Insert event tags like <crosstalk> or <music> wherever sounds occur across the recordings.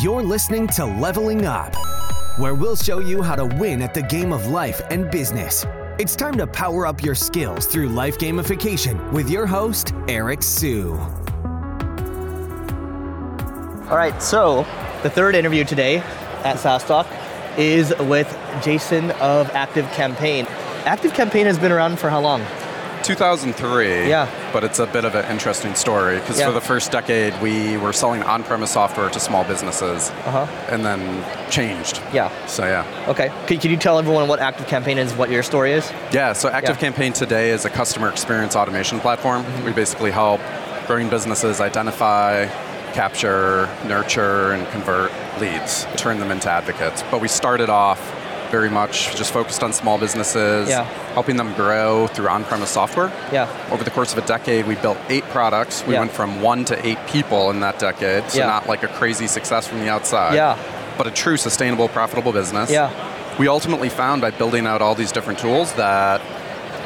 You're listening to Leveling Up, where we'll show you how to win at the game of life and business. It's time to power up your skills through life gamification with your host, Eric Siu. All right, so the third interview today at SaaStr is with Jason of Active Campaign. Active Campaign has been around for how long? 2003. Yeah. But it's a bit of an interesting story because Yeah. for the first decade we were selling on-premise software to small businesses, Uh-huh. and then changed. Yeah. So yeah, Okay. Can, can you tell everyone what Active Campaign is, what your story is? yeah. So Active Yeah. Campaign today is a customer experience automation platform. Mm-hmm. We basically help growing businesses identify, capture, nurture, and convert leads, turn them into advocates. But we started off very much just focused on small businesses, Yeah. helping them grow through on-premise software. Yeah. Over the course of a decade, we built eight products. We Yeah. went from one to eight people in that decade, so Yeah. not like a crazy success from the outside. Yeah. But a true sustainable, profitable business. Yeah. We ultimately found by building out all these different tools that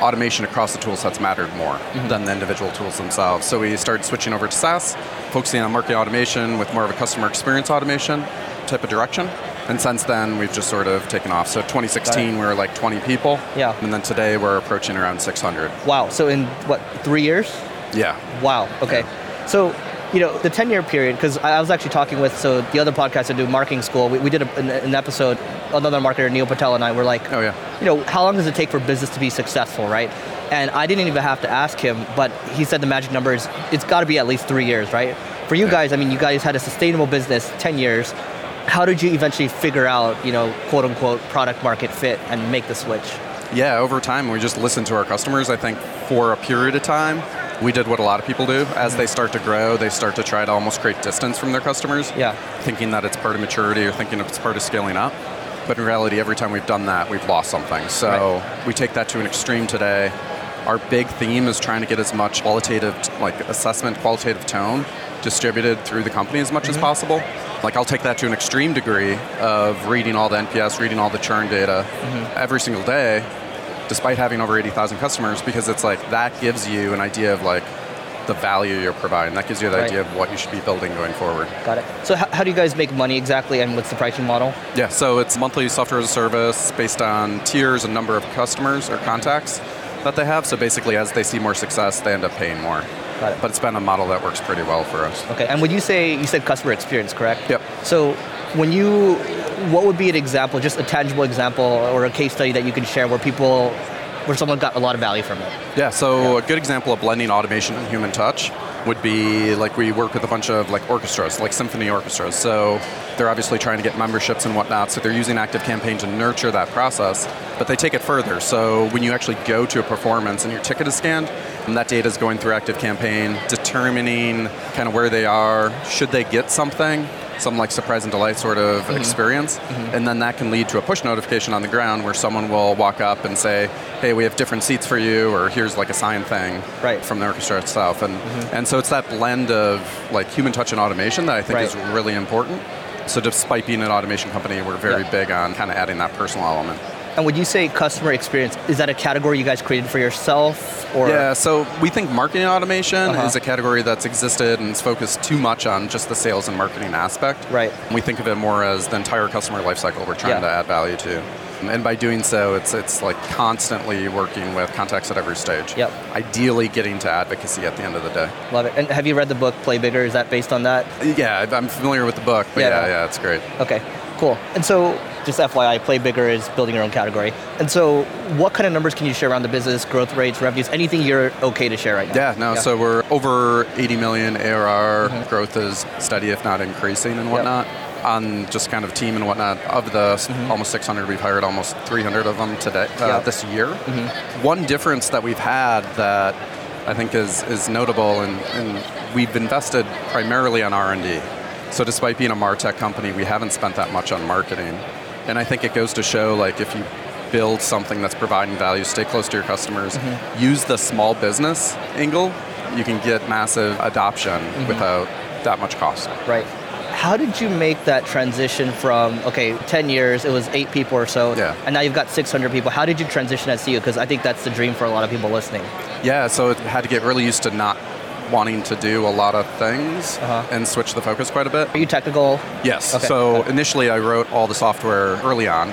automation across the tool sets mattered more Mm-hmm. than the individual tools themselves. So we started switching over to SaaS, focusing on marketing automation with more of a customer experience automation type of direction. And since then, we've just sort of taken off. So 2016, we were like 20 people. Yeah. And then today, we're approaching around 600. Wow. So in what, three years? Yeah. Wow. Okay. So, you know, the 10 year period, because I I was actually talking with, so the other podcast I do, Marketing School, we, we did a, an, an episode, another marketer, Neil Patel, and I were like, Oh, yeah. you know, how long does it take for business to be successful, right? And I didn't even have to ask him, but he said the magic number is, it's got to be at least three years, right? For you Yeah. guys, I mean, you guys had a sustainable business, 10 years. How did you eventually figure out, you know, quote unquote, product market fit and make the switch? Yeah, over time, we just listened to our customers. I think for a period of time, we did what a lot of people do. As they start to grow, they start to try to almost create distance from their customers, Yeah. thinking that it's part of maturity or thinking it's part of scaling up. But in reality, every time we've done that, we've lost something. So we take that to an extreme today. Our big theme is trying to get as much qualitative, like assessment, qualitative tone distributed through the company as much Mm-hmm. as possible. Like I'll take that to an extreme degree of reading all the NPS, reading all the churn data Mm-hmm. every single day, despite having over 80,000 customers, because it's like that gives you an idea of like the value you're providing. That gives you the Right. idea of what you should be building going forward. Got it. So, how, how do you guys make money exactly, and what's the pricing model? Yeah, so it's monthly software as a service based on tiers and number of customers or contacts that they have. So basically, as they see more success, they end up paying more. It. But it's been a model that works pretty well for us. Okay, and when you say you said customer experience, correct? Yep. So when you, what would be an example, just a tangible example or a case study that you can share where people, where someone got a lot of value from it? Yeah, so a good example of blending automation and human touch would be like we work with a bunch of like orchestras, like symphony orchestras. So they're obviously trying to get memberships and whatnot. So they're using Active Campaign to nurture that process, but they take it further. So when you actually go to a performance and your ticket is scanned, and that data is going through Active Campaign, determining kind of where they are, should they get something, some like surprise and delight sort of Mm-hmm. experience, and then that can lead to a push notification on the ground where someone will walk up and say, "Hey, we have different seats for you," or "Here's like a sign thing Right. from the orchestra itself." And and so it's that blend of like human touch and automation that I think Right. is really important. So despite being an automation company, we're very big on kind of adding that personal element. And when you say customer experience, is that a category you guys created for yourself, or Yeah, so we think marketing automation Uh-huh. is a category that's existed and is focused too much on just the sales and marketing aspect. Right. We think of it more as the entire customer lifecycle we're trying Yeah. to add value to. And by doing so, it's it's like constantly working with contacts at every stage. Yep. Ideally getting to advocacy at the end of the day. love it? And have you read the book Play Bigger? Is that based on that? Yeah, I'm familiar with the book, but Yeah. yeah, yeah, it's great. Okay, cool. And so, just FYI, Play Bigger is building your own category. And so, what kind of numbers can you share around the business, growth rates, revenues, anything you're okay to share right now? Yeah, no, so we're over 80 million ARR. Mm-hmm. Growth is steady, if not increasing, and whatnot. On just kind of team and whatnot, of the s- almost 600, we've hired almost 300 of them today, uh, Mm-hmm. Yeah. this year. Mm-hmm. One difference that we've had that I think is, is notable, and, and we've invested primarily on R&D. So despite being a MarTech company, we haven't spent that much on marketing. And I think it goes to show, like, if you build something that's providing value, stay close to your customers, Mm-hmm. use the small business angle, you can get massive adoption Mm-hmm. without that much cost. Right. How did you make that transition from okay, 10 years, it was eight people or so, Yeah. and now you've got 600 people? How did you transition as CEO? Because I think that's the dream for a lot of people listening. Yeah, so it had to get really used to not wanting to do a lot of things Uh-huh. and switch the focus quite a bit. Are you technical? Yes. Okay. So initially, I wrote all the software early on,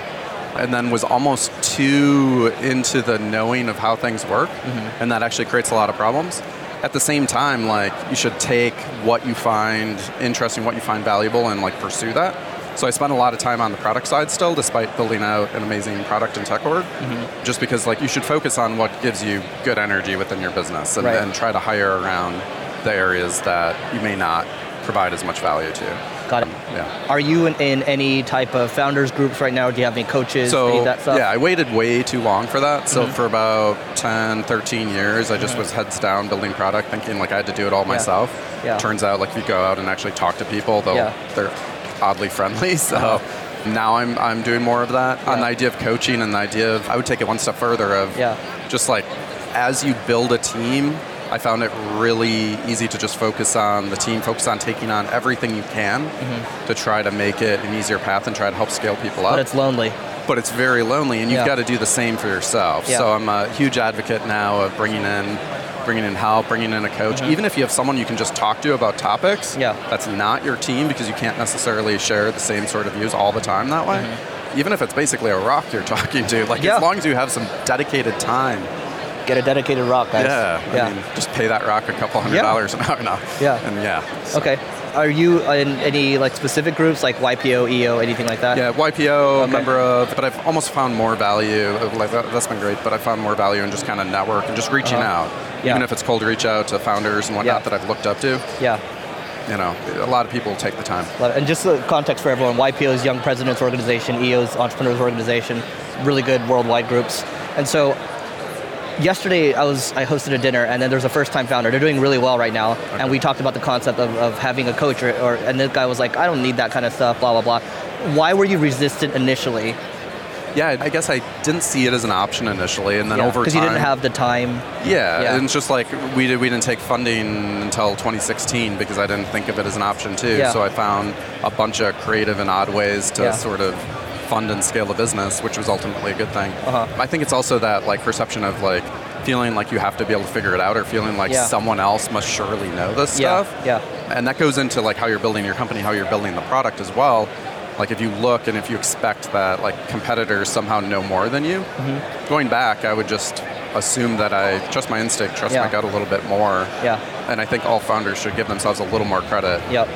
and then was almost too into the knowing of how things work, Mm-hmm. and that actually creates a lot of problems. At the same time, like you should take what you find interesting, what you find valuable, and like pursue that. So I spent a lot of time on the product side still, despite building out an amazing product and tech org. Mm-hmm. Just because like you should focus on what gives you good energy within your business, and, Right. and try to hire around the areas that you may not provide as much value to. Got it. Yeah. Are you in, in any type of founders groups right now? Do you have any coaches? So any of that stuff? yeah, I waited way too long for that. So Mhm. for about 10, 13 years, I just was heads down building product, thinking like I had to do it all myself. Yeah. Turns out like if you go out and actually talk to people, they'll, Yeah. they're oddly friendly. <laughs> So now I'm I'm doing more of that. On Yeah. the idea of coaching and the idea of I would take it one step further of Yeah. just like as you build a team. I found it really easy to just focus on the team, focus on taking on everything you can to try to make it an easier path and try to help scale people up Mm-hmm. But it's lonely. but it's very lonely and you've Yeah. got to do the same for yourself Yeah. so i'm a huge advocate now of bringing in bringing in help bringing in a coach even if you have someone you can just talk to about topics Mm-hmm. Yeah. that's not your team because you can't necessarily share the same sort of views all the time that way even if it's basically a rock you're <laughs> talking to like Mm-hmm. Yeah. as long as you have some dedicated time Get a dedicated rock, guys. yeah, Yeah. I mean, just pay that rock a couple hundred Yeah. dollars an hour now Yeah. and yeah so- okay. Are you in any like specific groups like YPO, EO, anything like that? Yeah, YPO, Okay. a member of, but I've almost found more value. Like that, that's been great, but I found more value in just kind of network and just reaching Uh-huh. out. Yeah. Even if it's cold reach out to founders and whatnot Yeah. that I've looked up to. Yeah. You know, a lot of people take the time. And just the context for everyone, YPO is Young Presidents Organization, EO is Entrepreneurs Organization, really good worldwide groups. And so yesterday I was I hosted a dinner and then there's a first time founder. They're doing really well right now. And we talked about the concept of, of having a coach or, or and this guy was like, I don't need that kind of stuff, blah blah blah. Why were you resistant initially? Yeah, I guess I didn't see it as an option initially, and then over time, Because you didn't have the time. Yeah, Yeah. and it's just like we did, we didn't take funding until 2016 because I didn't think of it as an option too. Yeah. So I found a bunch of creative and odd ways to Yeah. sort of fund and scale the business, which was ultimately a good thing. Uh-huh. I think it's also that like perception of like feeling like you have to be able to figure it out or feeling like Yeah. someone else must surely know this Yeah, stuff. yeah. And that goes into like how you're building your company, how you're building the product as well. Like if you look and if you expect that like competitors somehow know more than you, Mm-hmm. going back, I would just assume that I trust my instinct, trust Yeah. my gut a little bit more. Yeah. And I think all founders should give themselves a little more credit, Yep.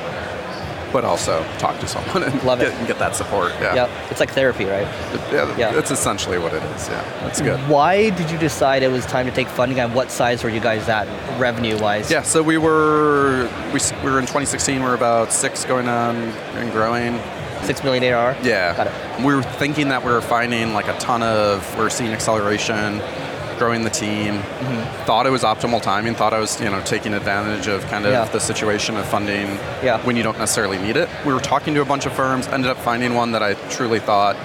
But also talk to someone and Love get, it. get that support. Yeah. Yep. It's like therapy, right? Yeah, Yeah. That's essentially what it is. Yeah. That's good. Why did you decide it was time to take funding and what size were you guys at revenue wise? Yeah, so we were we, we were in 2016. We were about six going on and growing. Six million ARR? Yeah. Got it. We were thinking that we were finding like a ton of, we are seeing acceleration, growing the team. Mm-hmm. Thought it was optimal timing. Thought I was, you know, taking advantage of kind of Yeah. the situation of funding Yeah. when you don't necessarily need it. We were talking to a bunch of firms. Ended up finding one that I truly thought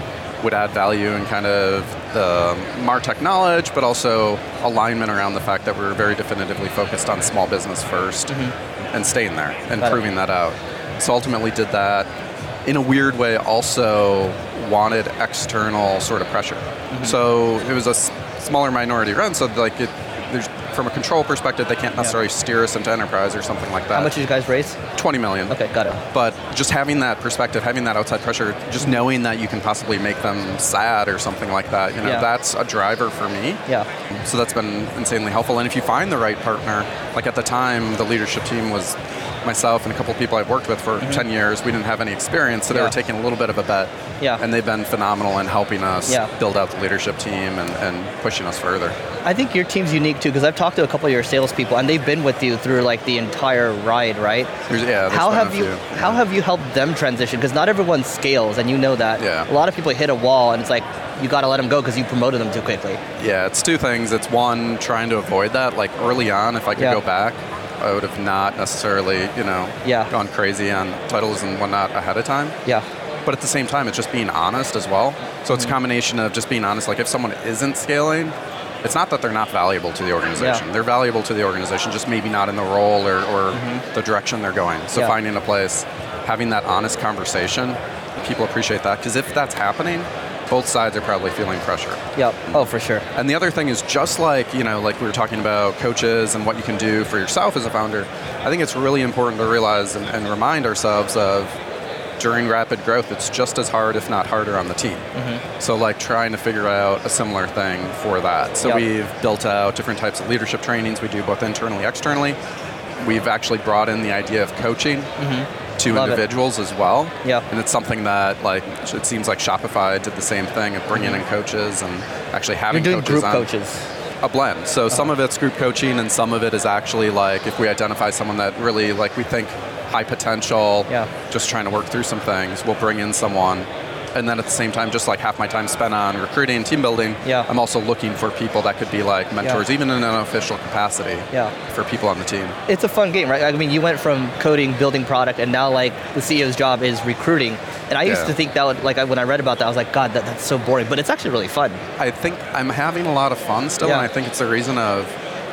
would add value and kind of the Martech knowledge, but also alignment around the fact that we were very definitively focused on small business 1st and staying there and Mm-hmm. Got it. proving that out. So ultimately did that. In a weird way, also wanted external sort of pressure. Mm-hmm. So it was a smaller minority run. So like it, there's from a control perspective, they can't necessarily steer us into enterprise or something like that. How much did you guys raise? 20 million. Okay, got it. But just having that perspective, having that outside pressure, just knowing that you can possibly make them sad or something like that, you know, Yeah. that's a driver for me. Yeah. So that's been insanely helpful. And if you find the right partner, like at the time, the leadership team was myself and a couple of people I've worked with for 10 years. We didn't have any experience, so they Mm-hmm. Yeah. were taking a little bit of a bet. Yeah. And they've been phenomenal in helping us Yeah. build out the leadership team and, and pushing us further. I think your team's unique too because I've talked to a couple of your salespeople and they've been with you through like the entire ride, right? There's, yeah, there's how have you few. how have you helped them transition? Because not everyone scales, and you know that. Yeah. A lot of people hit a wall, and it's like you got to let them go because you promoted them too quickly. Yeah, it's two things. It's one, trying to avoid that. Like early on, if I could Yeah. go back, I would have not necessarily, you know, Yeah. gone crazy on titles and whatnot ahead of time. Yeah. But at the same time, it's just being honest as well. So Mm-hmm. it's a combination of just being honest. Like if someone isn't scaling, it's not that they're not valuable to the organization. Yeah. They're valuable to the organization, just maybe not in the role or, or the direction they're going. So Mm-hmm. Yeah. finding a place, having that honest conversation, people appreciate that. Because if that's happening, both sides are probably feeling pressure. Yep. Oh, for sure. And the other thing is just like, you know, like we were talking about coaches and what you can do for yourself as a founder, I think it's really important to realize and, and remind ourselves of during rapid growth, it's just as hard, if not harder, on the team. Mm-hmm. So, like trying to figure out a similar thing for that. So, Yep. we've built out different types of leadership trainings. We do both internally, externally. We've actually brought in the idea of coaching to Mm-hmm. Love it. individuals as well. Yep. And it's something that, like, it seems like Shopify did the same thing of bringing in coaches and actually You're having doing coaches group on coaches. a blend. So some of it's group coaching, and some of it is actually like if we identify someone that really like we think high potential, Yeah. just trying to work through some things, we'll bring in someone. And then at the same time, just like half my time spent on recruiting and team building, Yeah. I'm also looking for people that could be like mentors, even in an official capacity, Yeah. for people on the team. It's a fun game, right? I mean, you went from coding, building product, and now like the CEO's job is recruiting. And I used Yeah. to think that would, like when I read about that, I was like, God, that, that's so boring. But it's actually really fun. I think I'm having a lot of fun still, Yeah. and I think it's a reason of,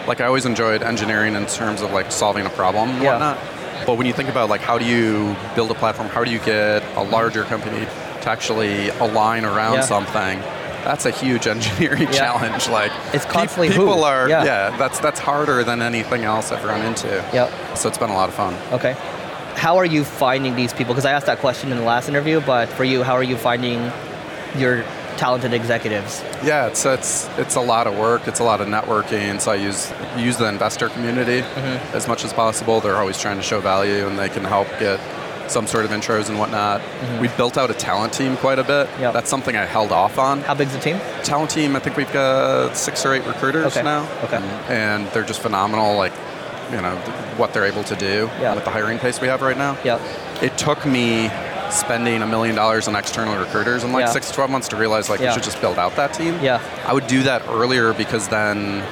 like, I always enjoyed engineering in terms of like solving a problem and Yeah. whatnot. But when you think about like how do you build a platform, how do you get a larger company to actually align around Yeah. something? That's a huge engineering Yeah. challenge. Like It's pe- constantly people who? are Yeah. that's that's harder than anything else I've run into. Yep. So it's been a lot of fun. Okay. How are you finding these people? Because I asked that question in the last interview, but for you, how are you finding your talented executives? Yeah, it's it's it's a lot of work. It's a lot of networking. So I use use the investor community Mm-hmm. as much as possible. They're always trying to show value, and they can help get some sort of intros and whatnot. We've built out a talent team quite a bit. Mm-hmm. Yep. That's something I held off on. How big's the team? Talent team. I think we've got six or eight recruiters Okay. now. Okay. And they're just phenomenal. Like, you know, what they're able to do Yeah. with the hiring pace we have right now. Yep. It took me spending a million dollars on external recruiters in like Yeah. six to 12 months to realize like Yeah. we should just build out that team. Yeah. I would do that earlier because then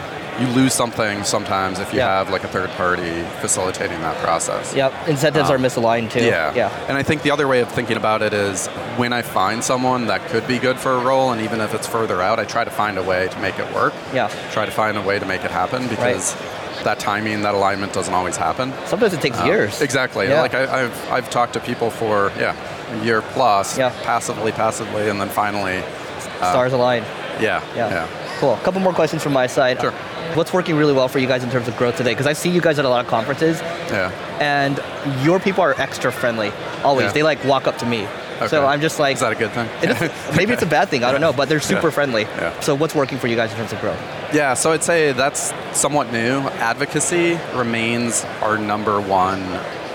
you lose something sometimes if you have like a third party facilitating that process. Yep. Incentives Um, are misaligned too. Yeah. Yeah. And I think the other way of thinking about it is when I find someone that could be good for a role, and even if it's further out, I try to find a way to make it work. Yeah. Try to find a way to make it happen because that timing, that alignment doesn't always happen. Sometimes it takes Um, years. Exactly. Yeah. Like I, I've I've talked to people for yeah a year plus, Yeah. passively, passively, and then finally, Stars align. yeah, Yeah. yeah. Cool. A couple more questions from my side. Sure. What's working really well for you guys in terms of growth today? Because I see you guys at a lot of conferences, yeah. and your people are extra friendly. Always. Yeah. They like walk up to me. So I'm just like, Is that a good thing? it is- maybe it's a bad thing. I don't know, but they're <laughs> super Yeah. friendly. Yeah. So what's working for you guys in terms of growth? Yeah, so I'd say that's somewhat new. Advocacy remains our number one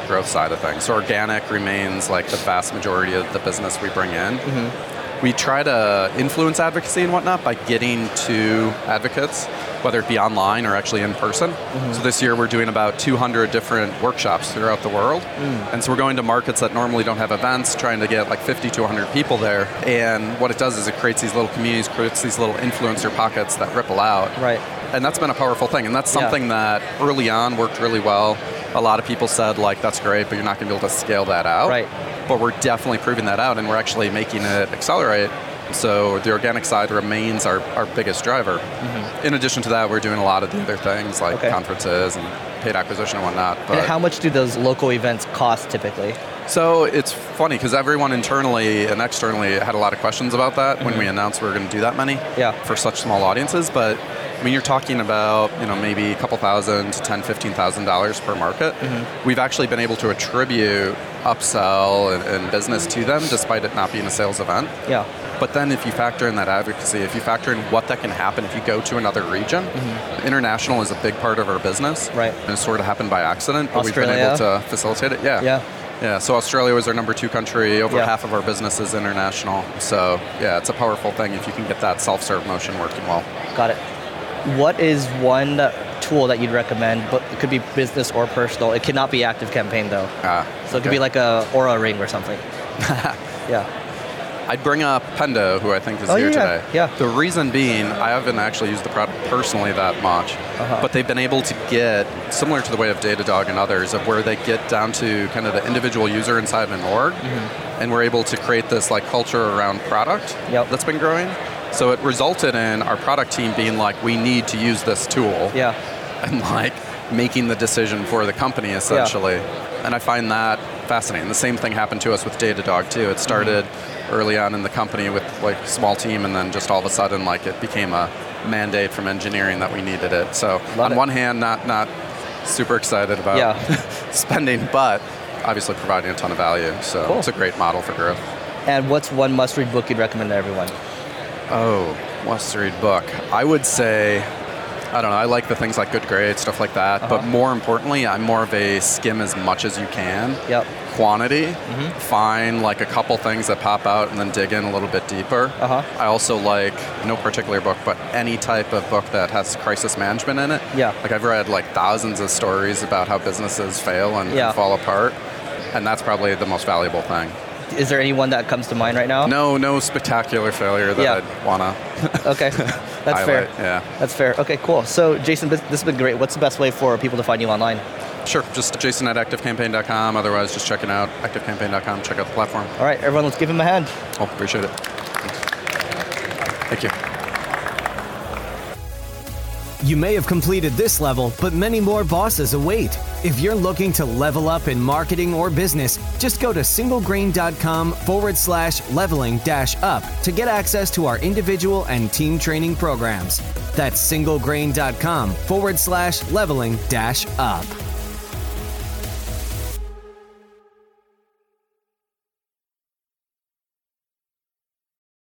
growth side of things. So organic remains like the vast majority of the business we bring in. Mm-hmm. We try to influence advocacy and whatnot by getting to advocates, whether it be online or actually in person. Mm-hmm. So this year we're doing about 200 different workshops throughout the world. Mm. And so we're going to markets that normally don't have events, trying to get like 50 to 100 people there. And what it does is it creates these little communities, creates these little influencer pockets that ripple out. Right. And that's been a powerful thing. And that's Yeah. something that early on worked really well. A lot of people said, like, that's great, but you're not going to be able to scale that out. Right. But we're definitely proving that out, and we're actually making it accelerate. So the organic side remains our, our biggest driver. In addition to that, we're doing a lot of the other things like Mm-hmm. Okay. conferences and paid acquisition and whatnot. But And how much do those local events cost typically? So it's funny because everyone internally and externally had a lot of questions about that when we announced we were going to do that many Mm-hmm. Yeah. for such small audiences. But I mean, you're talking about you know maybe a couple thousand to ten, fifteen thousand dollars per market. Mm-hmm. We've actually been able to attribute upsell and, and business to them despite it not being a sales event. Yeah. But then if you factor in that advocacy, if you factor in what that can happen if you go to another region, international is a big part of our business. Mm-hmm. Right. And it sort of happened by accident, but we've been able to facilitate it. Yeah. Yeah. Yeah, so Australia was our number two country. Over Yeah. half of our business is international. So yeah, it's a powerful thing if you can get that self-serve motion working well. Got it. What is one tool that you'd recommend? But it could be business or personal. It cannot be active campaign though. Ah, So it could be like a Oura ring or something. <laughs> yeah. I'd bring up Pendo, who I think is Oh, here yeah, today. yeah. The reason being, I haven't actually used the product personally that much, Uh-huh. but they've been able to get, similar to the way of Datadog and others, of where they get down to kind of the individual user inside of an org, and we're able to create this like culture around product Mm-hmm. Yep. that's been growing. So it resulted in our product team being like, we need to use this tool. Yeah. and like making the decision for the company essentially. Yeah. And I find that fascinating. The same thing happened to us with Datadog too. It started Mm-hmm. Early on in the company with like a small team, and then just all of a sudden, like it became a mandate from engineering that we needed it. So Love on it. one hand, not not super excited about Yeah. <laughs> spending, but obviously providing a ton of value. So Cool. it's a great model for growth. And what's one must-read book you'd recommend to everyone? Oh, must read book. I would say, I don't know, I like the things like Good to Great, stuff like that. But Uh-huh. more importantly, I'm more of a skim as much as you can. Yep. Quantity, Mm-hmm. find like a couple things that pop out and then dig in a little bit deeper. Uh-huh. I also like, no particular book, but any type of book that has crisis management in it. Yeah. Like I've read like thousands of stories about how businesses fail and, and fall apart. And that's probably the most valuable thing. Is there anyone that comes to mind right now? No, no spectacular failure that Yeah. I'd wanna <laughs> Okay, <laughs> that's fair. Yeah. That's fair. Okay, cool. So, Jason, this has been great. What's the best way for people to find you online? Sure, just jason at activecampaign.com. Otherwise, just checking out activecampaign.com. Check out the platform. All right, everyone, let's give him a hand. Oh, appreciate it. Thank you. You may have completed this level, but many more bosses await. If you're looking to level up in marketing or business, just go to singlegrain.com forward slash leveling dash up to get access to our individual and team training programs. That's singlegrain.com forward slash leveling dash up.